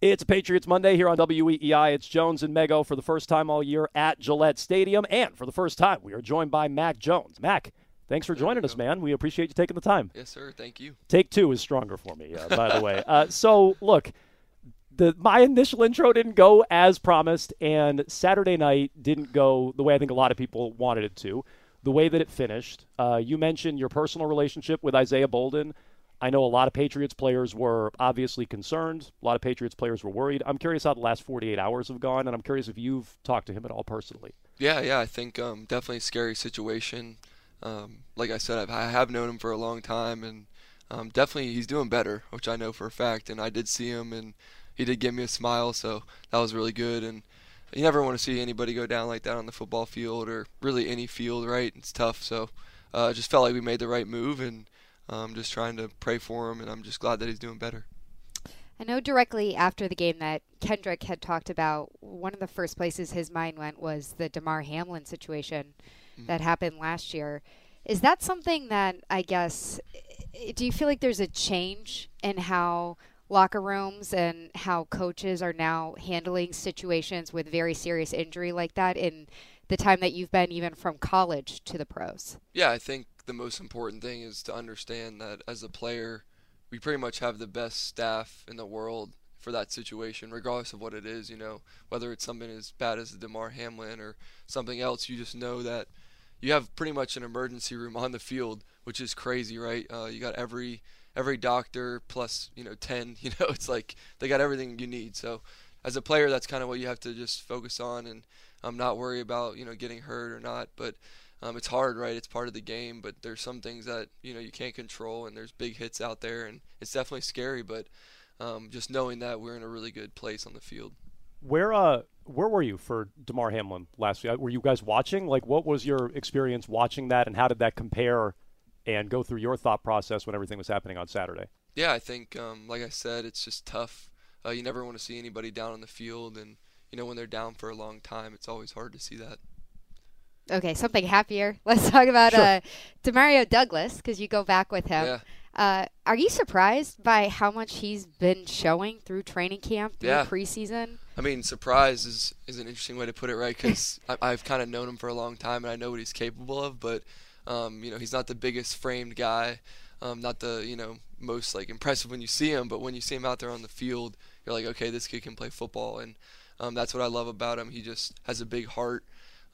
It's Patriots Monday here on WEEI. It's Jones and Mego for the first time all year at Gillette Stadium. And for the first time, we are joined by Mac Jones. Mac, thanks for joining us, man. We appreciate you taking the time. Yes, sir. Thank you. Take two is stronger for me, uh, by the way. Uh, so, look, the my initial intro didn't go as promised, and Saturday night didn't go the way I think a lot of people wanted it to. The way that it finished, uh, you mentioned your personal relationship with Isaiah Bolden. I know a lot of Patriots players were obviously concerned. A lot of Patriots players were worried. I'm curious how the last 48 hours have gone, and I'm curious if you've talked to him at all personally. Yeah, yeah, I think um, definitely a scary situation. Um, like I said, I've, I have known him for a long time, and um, definitely he's doing better, which I know for a fact. And I did see him, and he did give me a smile, so that was really good. And you never want to see anybody go down like that on the football field or really any field, right? It's tough. So uh, just felt like we made the right move, and I'm just trying to pray for him, and I'm just glad that he's doing better. I know directly after the game that Kendrick had talked about one of the first places his mind went was the Damar Hamlin situation mm-hmm. that happened last year. Is that something that I guess do you feel like there's a change in how locker rooms and how coaches are now handling situations with very serious injury like that in the time that you've been even from college to the pros? Yeah, I think the most important thing is to understand that as a player, we pretty much have the best staff in the world for that situation, regardless of what it is. You know, whether it's something as bad as the Damar Hamlin or something else, you just know that you have pretty much an emergency room on the field, which is crazy, right? Uh, you got every every doctor plus you know 10 you know it's like they got everything you need so as a player that's kind of what you have to just focus on and um, not worry about you know getting hurt or not but um, it's hard, right? It's part of the game, but there's some things that you know you can't control, and there's big hits out there, and it's definitely scary. But um, just knowing that we're in a really good place on the field. Where uh where were you for Damar Hamlin last week? Were you guys watching? Like, what was your experience watching that, and how did that compare? And go through your thought process when everything was happening on Saturday. Yeah, I think, um, like I said, it's just tough. Uh, you never want to see anybody down on the field, and you know when they're down for a long time, it's always hard to see that okay, something happier. Let's talk about sure. uh, Demario Douglas because you go back with him. Yeah. Uh, are you surprised by how much he's been showing through training camp, through yeah. preseason? I mean, surprise is, is an interesting way to put it, right? Because I've kind of known him for a long time and I know what he's capable of, but um, you know, he's not the biggest framed guy, um, not the you know most like impressive when you see him, but when you see him out there on the field, you're like, okay, this kid can play football, and um, that's what I love about him. He just has a big heart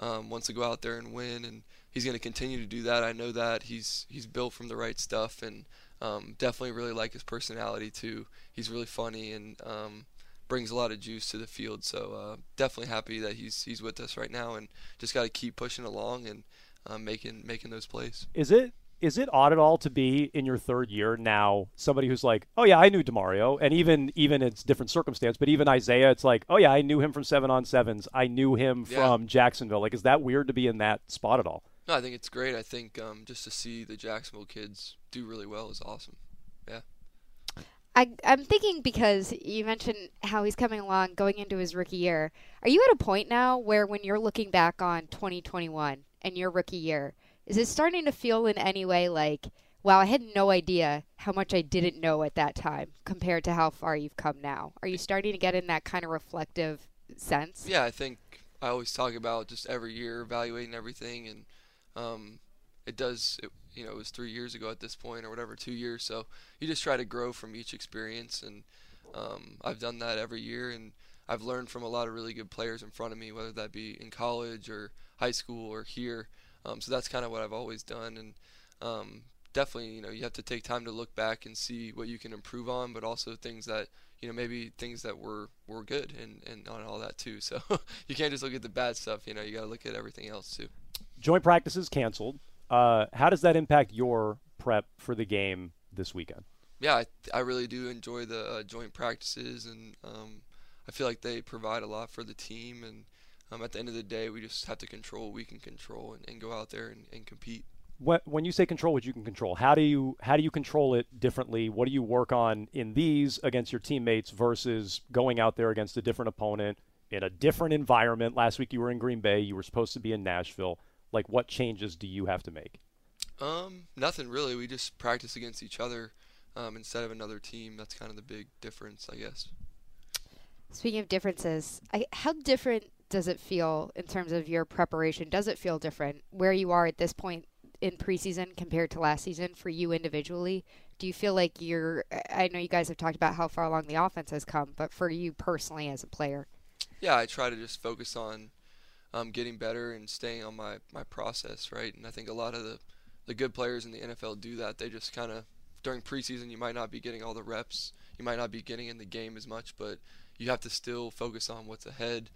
um, wants to go out there and win, and he's going to continue to do that. I know that he's he's built from the right stuff, and um, definitely really like his personality too. He's really funny and um, brings a lot of juice to the field. So uh, definitely happy that he's he's with us right now, and just got to keep pushing along and uh, making making those plays. Is it is it odd at all to be in your third year now somebody who's like, oh yeah, I knew Demario, and even even it's different circumstance, but even Isaiah, it's like, oh yeah, I knew him from seven on sevens, I knew him yeah. from Jacksonville. Like, is that weird to be in that spot at all? No, I think it's great. I think um, just to see the Jacksonville kids do really well is awesome. Yeah. I, I'm thinking because you mentioned how he's coming along, going into his rookie year. Are you at a point now where, when you're looking back on 2021 and your rookie year, is it starting to feel in any way like, wow, I had no idea how much I didn't know at that time compared to how far you've come now? Are you starting to get in that kind of reflective sense? Yeah, I think I always talk about just every year evaluating everything, and um, it does. It, you know, it was three years ago at this point, or whatever, two years. So you just try to grow from each experience, and um, I've done that every year, and I've learned from a lot of really good players in front of me, whether that be in college or high school or here. Um, so that's kind of what I've always done, and um, definitely, you know, you have to take time to look back and see what you can improve on, but also things that you know maybe things that were were good and and on all that too. So you can't just look at the bad stuff. You know, you got to look at everything else too. Joint practices canceled. Uh, how does that impact your prep for the game this weekend? Yeah, I, I really do enjoy the uh, joint practices, and um, I feel like they provide a lot for the team and um, at the end of the day, we just have to control what we can control and, and go out there and, and compete. When you say control what you can control, how do you how do you control it differently? What do you work on in these against your teammates versus going out there against a different opponent in a different environment? Last week you were in Green Bay, you were supposed to be in Nashville. Like, what changes do you have to make? Um, nothing really. We just practice against each other um, instead of another team. That's kind of the big difference, I guess. Speaking of differences, I, how different does it feel in terms of your preparation? Does it feel different where you are at this point in preseason compared to last season for you individually? Do you feel like you're? I know you guys have talked about how far along the offense has come, but for you personally as a player, yeah, I try to just focus on um, getting better and staying on my my process, right? And I think a lot of the the good players in the NFL do that. They just kind of during preseason, you might not be getting all the reps, you might not be getting in the game as much, but you have to still focus on what's ahead,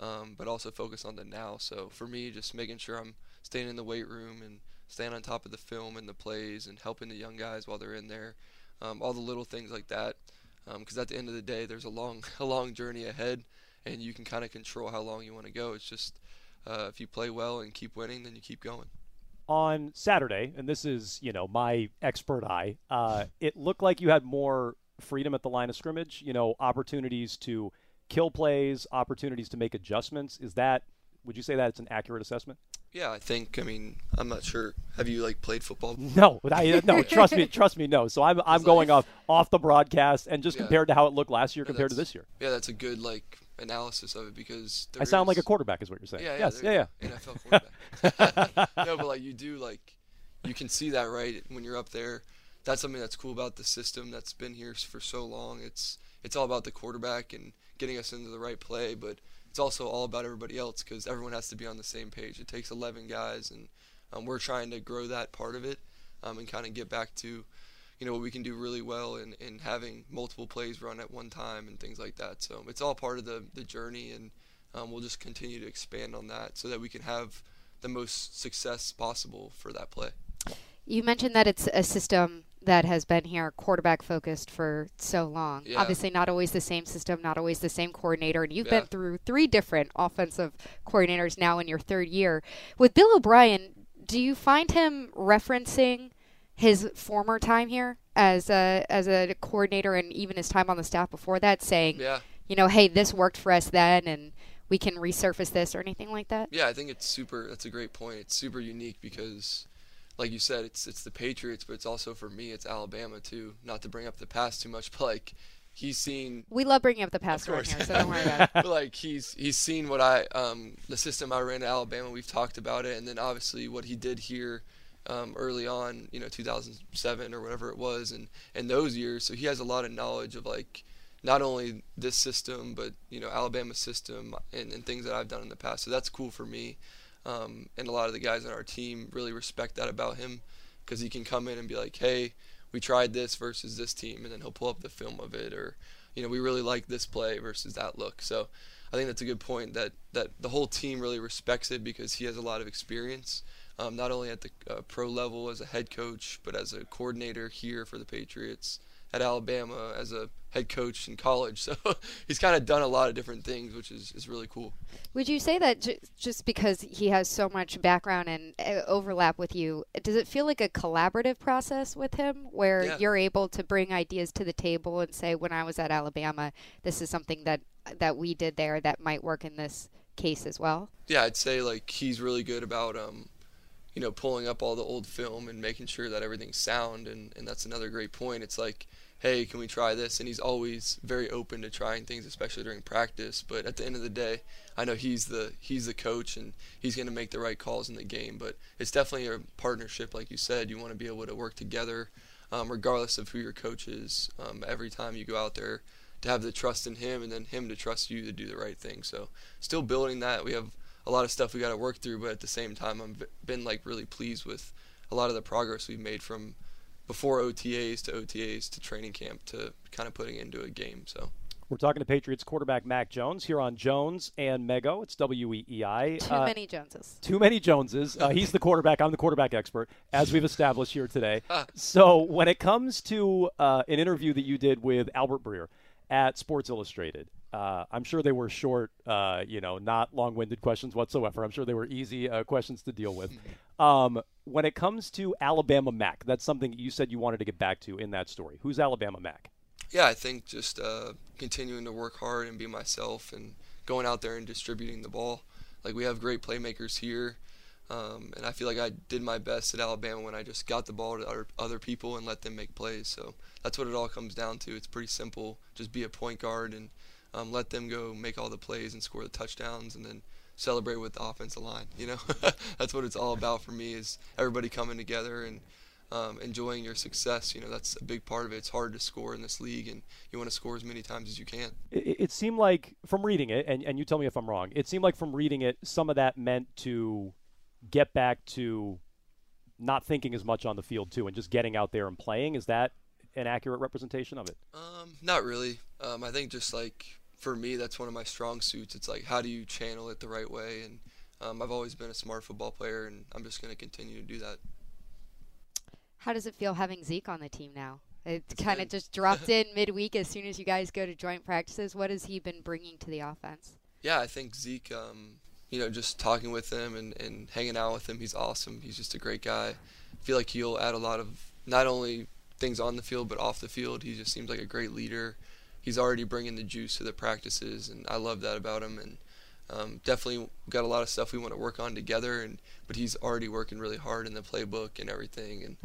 um, but also focus on the now. So for me, just making sure I'm staying in the weight room and staying on top of the film and the plays and helping the young guys while they're in there, um, all the little things like that. Because um, at the end of the day, there's a long, a long journey ahead, and you can kind of control how long you want to go. It's just uh, if you play well and keep winning, then you keep going on Saturday, and this is, you know, my expert eye, uh, it looked like you had more freedom at the line of scrimmage, you know, opportunities to kill plays, opportunities to make adjustments. Is that, would you say that it's an accurate assessment? Yeah, I think. I mean, I'm not sure. Have you like played football? No, I, no. trust me, trust me. No. So I'm I'm going off off the broadcast and just yeah. compared to how it looked last year yeah, compared to this year. Yeah, that's a good like analysis of it because I sound like a quarterback, is what you're saying. Yeah, yeah yes, yeah, yeah. NFL quarterback. no, but like you do, like you can see that right when you're up there. That's something that's cool about the system that's been here for so long. It's it's all about the quarterback and getting us into the right play, but it's also all about everybody else because everyone has to be on the same page. It takes 11 guys, and um, we're trying to grow that part of it um, and kind of get back to you know what we can do really well in, in having multiple plays run at one time and things like that. So it's all part of the, the journey, and um, we'll just continue to expand on that so that we can have the most success possible for that play. You mentioned that it's a system that has been here quarterback focused for so long. Yeah. Obviously, not always the same system, not always the same coordinator. And you've yeah. been through three different offensive coordinators now in your third year. With Bill O'Brien, do you find him referencing his former time here as a as a coordinator and even his time on the staff before that, saying, yeah. you know, hey, this worked for us then, and we can resurface this or anything like that? Yeah, I think it's super. That's a great point. It's super unique because, like you said, it's it's the Patriots, but it's also for me, it's Alabama too. Not to bring up the past too much, but like he's seen. We love bringing up the past around here, so don't worry about it. like he's he's seen what I um the system I ran at Alabama. We've talked about it, and then obviously what he did here um, early on, you know, 2007 or whatever it was, and and those years. So he has a lot of knowledge of like not only this system, but you know, Alabama system and, and things that I've done in the past. So that's cool for me, um, and a lot of the guys on our team really respect that about him because he can come in and be like, hey, we tried this versus this team, and then he'll pull up the film of it, or you know, we really like this play versus that look. So. I think that's a good point that, that the whole team really respects it because he has a lot of experience um, not only at the uh, pro level as a head coach, but as a coordinator here for the Patriots at Alabama as a head coach in college. So he's kind of done a lot of different things, which is, is really cool. Would you say that j- just because he has so much background and uh, overlap with you, does it feel like a collaborative process with him where yeah. you're able to bring ideas to the table and say, when I was at Alabama, this is something that that we did there that might work in this case as well? Yeah, I'd say like he's really good about um, you know, pulling up all the old film and making sure that everything's sound. And, and that's another great point. It's like, hey, can we try this? And he's always very open to trying things, especially during practice. But at the end of the day, I know he's the he's the coach and he's going to make the right calls in the game. But it's definitely a partnership, like you said. You want to be able to work together, um, regardless of who your coach is. Um, every time you go out there, to have the trust in him and then him to trust you to do the right thing. So still building that. We have a lot of stuff we got to work through, but at the same time, I've been like really pleased with a lot of the progress we've made from before OTAs to OTAs to training camp to kind of putting into a game. So. We're talking to Patriots quarterback Mac Jones here on Jones and Mego. It's W E E I. Too uh, many Joneses. Too many Joneses. Uh, he's the quarterback. I'm the quarterback expert, as we've established here today. so when it comes to uh, an interview that you did with Albert Breer at Sports Illustrated, uh, I'm sure they were short, uh, you know, not long-winded questions whatsoever. I'm sure they were easy uh, questions to deal with. Um, when it comes to Alabama Mac, that's something you said you wanted to get back to in that story. Who's Alabama Mac? Yeah, I think just uh, continuing to work hard and be myself and going out there and distributing the ball. Like we have great playmakers here. Um, and I feel like I did my best at Alabama when I just got the ball to other, other people and let them make plays. So that's what it all comes down to. It's pretty simple. Just be a point guard and um, let them go make all the plays and score the touchdowns, and then celebrate with the offensive line. You know, that's what it's all about for me is everybody coming together and um, enjoying your success. You know, that's a big part of it. It's hard to score in this league, and you want to score as many times as you can. It, it seemed like from reading it, and, and you tell me if I'm wrong. It seemed like from reading it, some of that meant to get back to not thinking as much on the field too, and just getting out there and playing. Is that an accurate representation of it? Um, not really. Um, I think just like for me, that's one of my strong suits. It's like how do you channel it the right way, and um, I've always been a smart football player, and I'm just going to continue to do that. How does it feel having Zeke on the team now? It kind of just dropped in midweek as soon as you guys go to joint practices. What has he been bringing to the offense? Yeah, I think Zeke, um, you know, just talking with him and, and hanging out with him, he's awesome. He's just a great guy. I feel like he'll add a lot of not only things on the field but off the field. He just seems like a great leader. He's already bringing the juice to the practices, and I love that about him. And um, definitely got a lot of stuff we want to work on together. And but he's already working really hard in the playbook and everything. And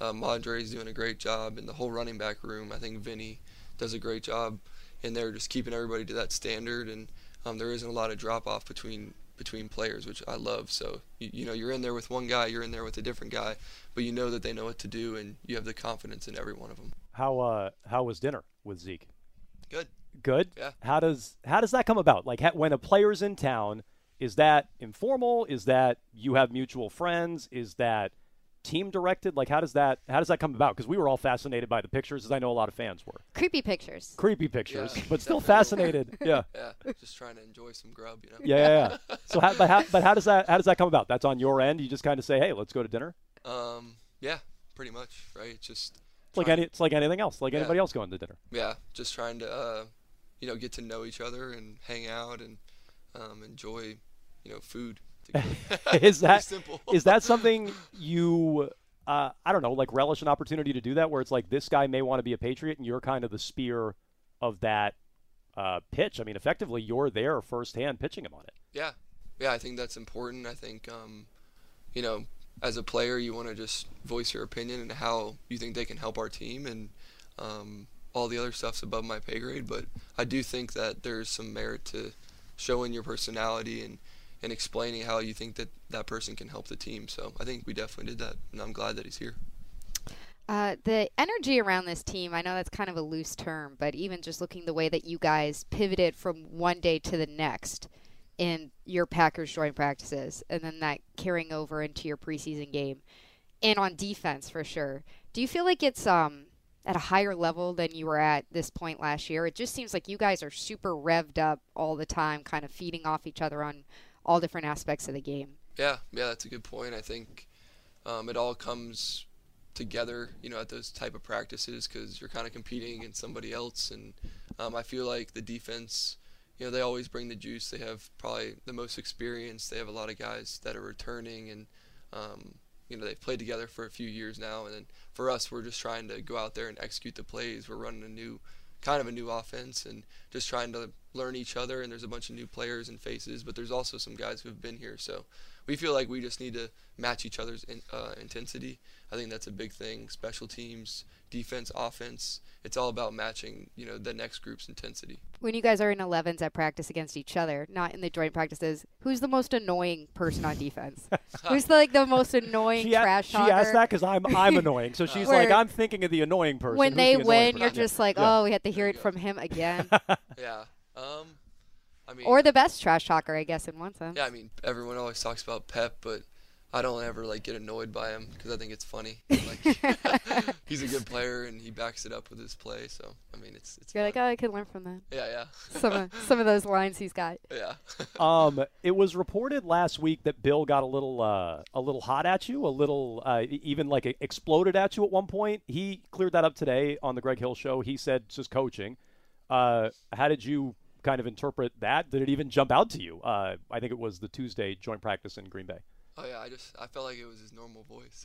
uh, Mondre's doing a great job in the whole running back room. I think Vinny does a great job in there, just keeping everybody to that standard. And um, there isn't a lot of drop off between between players, which I love. So you, you know you're in there with one guy, you're in there with a different guy, but you know that they know what to do, and you have the confidence in every one of them. How uh how was dinner with Zeke? Good. Good. Yeah. How does how does that come about? Like when a player's in town, is that informal? Is that you have mutual friends? Is that team directed? Like how does that how does that come about? Because we were all fascinated by the pictures, as I know a lot of fans were. Creepy pictures. Creepy pictures, Yeah, but still definitely. fascinated. Yeah. Yeah, just trying to enjoy some grub, you know. Yeah, yeah, yeah. So, how, but how, but how does that how does that come about? That's on your end. You just kind of say, "Hey, let's go to dinner." Um, yeah, pretty much, right? It's just It's like any, it's like anything else, like Yeah. anybody else going to dinner. yeah, just trying to uh, you know, get to know each other and hang out and um, enjoy, you know, food. Is that simple? is that something you uh, I don't know, like relish an opportunity to do that, where it's like this guy may want to be a patriot, and you're kind of the spear of that uh, pitch. I mean, effectively, you're there firsthand pitching him on it. Yeah, yeah, I think that's important. I think, um, you know, as a player, you want to just voice your opinion and how you think they can help our team, and um, all the other stuff's above my pay grade. But I do think that there's some merit to showing your personality and and explaining how you think that that person can help the team. So I think we definitely did that, and I'm glad that he's here. Uh, the energy around this team, I know that's kind of a loose term, but even just looking the way that you guys pivoted from one day to the next in your Packers joint practices, and then that carrying over into your preseason game, and on defense for sure. Do you feel like it's um at a higher level than you were at this point last year? It just seems like you guys are super revved up all the time, kind of feeding off each other on all different aspects of the game. Yeah, yeah, that's a good point. I think um, it all comes together, you know, at those type of practices because you're kind of competing against somebody else, and um, I feel like the defense, you know, they always bring the juice. They have probably the most experience. They have a lot of guys that are returning, and um, you know, they've played together for a few years now. And then for us, we're just trying to go out there and execute the plays. We're running a new, kind of a new offense, and just trying to learn each other. And there's a bunch of new players and faces, but there's also some guys who have been here, so we feel like we just need to match each other's in, uh, intensity. I think that's a big thing. Special teams, defense, offense. It's all about matching, you know, the next group's intensity. when you guys are in 11s at practice against each other, not in the joint practices, who's the most annoying person on defense? who's the, like the most annoying She, trash she asked that because I'm I'm annoying, so she's like, I'm thinking of the annoying person. when Who's they the win, person? you're just like, Yeah. oh, we have to hear it you from him again. Yeah. Um, I mean, or the best trash talker, I guess, in one sense. yeah, I mean, everyone always talks about Pep, but I don't ever like get annoyed by him because I think it's funny. Like, he's a good player and he backs it up with his play. So I mean, it's it's You're like, oh, I could learn from that. yeah, yeah, Some of, some of those lines he's got. yeah. Um, it was reported last week that Bill got a little uh, a little hot at you, a little uh, even like exploded at you at one point. He cleared that up today on the Greg Hill show. He said it's just coaching. Uh, how did you kind of interpret that? Did it even jump out to you? Uh, I think it was the Tuesday joint practice in Green Bay. Oh yeah, I just I felt like it was his normal voice.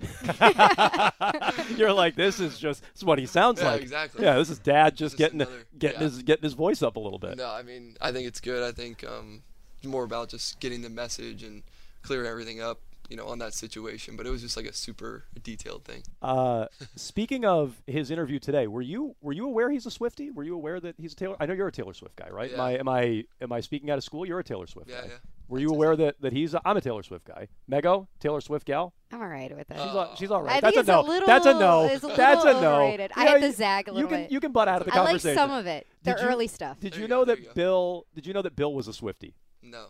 You're like, this is just this is what he sounds Yeah, like. exactly. Yeah, this is Dad just Just getting another- getting yeah. his getting his voice up a little bit. No, I mean I think it's good. I think um, it's more about just getting the message and clearing everything up. You know, on that situation. But it was just like a super detailed thing. Uh, speaking of his interview today, were you were you aware he's a Swifty? Were you aware that he's a Taylor? I know you're a Taylor Swift guy, right? Am Yeah. I am I am I speaking out of school? You're a Taylor Swift Yeah, guy. yeah. Were you aware that, that he's a, I'm a Taylor Swift guy? Mego, Taylor Swift gal. I'm all right with it. She's all, she's all right. I That's think a no. it's a little- That's a no. it's a That's a no. I Yeah, had to you- zag a you little can bit. you can butt out of the conversation. I like conversation. some of it. The Did you- early stuff. Did There you you know go, that you. Bill? Did you know that Bill was a Swifty? No.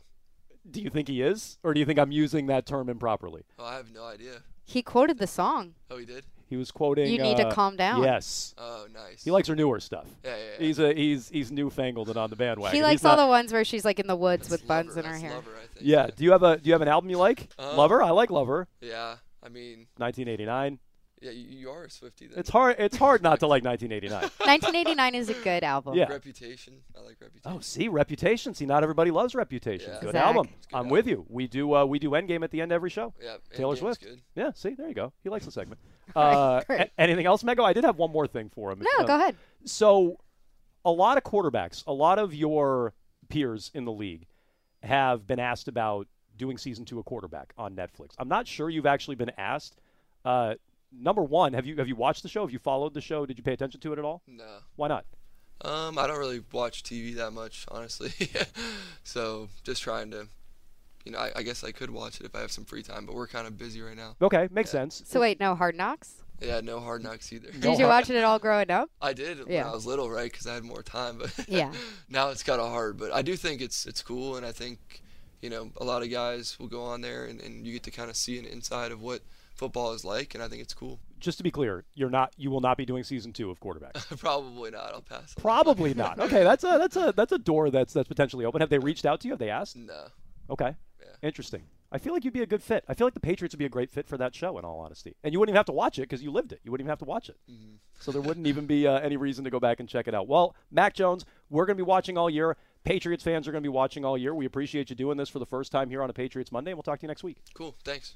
Do you think he is, or do you think I'm using that term improperly? Oh, I have no idea. He quoted the song. Oh, he did. He was quoting. You need to uh, calm down. Yes, Oh, nice. he likes her newer stuff. Yeah, yeah. yeah. He's a he's he's newfangled and on the bandwagon. He likes He's all not- the ones where she's like in the woods That's with buns in her hair. Lover, I think. Yeah. Do you have a Do you have an album you like? Um, Lover. I like Lover. Yeah. I mean, 1989. Yeah, you, you are a Swifty then. It's hard. It's hard not to like 1989. 1989 is a good album. Yeah. Reputation. I like Reputation. Oh, see, Reputation. See, not everybody loves Reputation. Yeah. Good Zach. album. Good I'm with you. We do uh, we do Endgame at the end of every show. Yeah. Taylor Endgame's Swift. Good. Yeah. See, there you go. He likes the segment. Uh, great. a- anything else, Mego? I did have one more thing for him. No, Uh, go ahead. So, a lot of quarterbacks, a lot of your peers in the league have been asked about doing season two of quarterback on Netflix. I'm not sure you've actually been asked. Uh, number one, have you have you watched the show? Have you followed the show? Did you pay attention to it at all? No. Why not? Um, I don't really watch TV that much, honestly. so just trying to, you know, I, I guess I could watch it if I have some free time, but we're kind of busy right now. Okay, makes sense. So wait, no Hard Knocks? Yeah, no Hard Knocks either. No Did you Hard- watch it at all growing up? I did when Yeah. I was little, right? Because I had more time, but Yeah. now it's kind of hard. But I do think it's it's cool, and I think, you know, a lot of guys will go on there, and, and you get to kind of see an inside of what football is like, and I think it's cool. Just to be clear, you're not. You will not be doing season two of quarterback. Probably not. I'll pass. Probably not. Okay, that's a that's a that's a door that's that's potentially open. Have they reached out to you? Have they asked? No. Okay. Yeah. Interesting. I feel like you'd be a good fit. I feel like the Patriots would be a great fit for that show, in all honesty. And you wouldn't even have to watch it because you lived it. You wouldn't even have to watch it. Mm-hmm. So there wouldn't even be uh, any reason to go back and check it out. Well, Mac Jones, we're going to be watching all year. Patriots fans are going to be watching all year. We appreciate you doing this for the first time here on a Patriots Monday, and we'll talk to you next week. Cool. Thanks.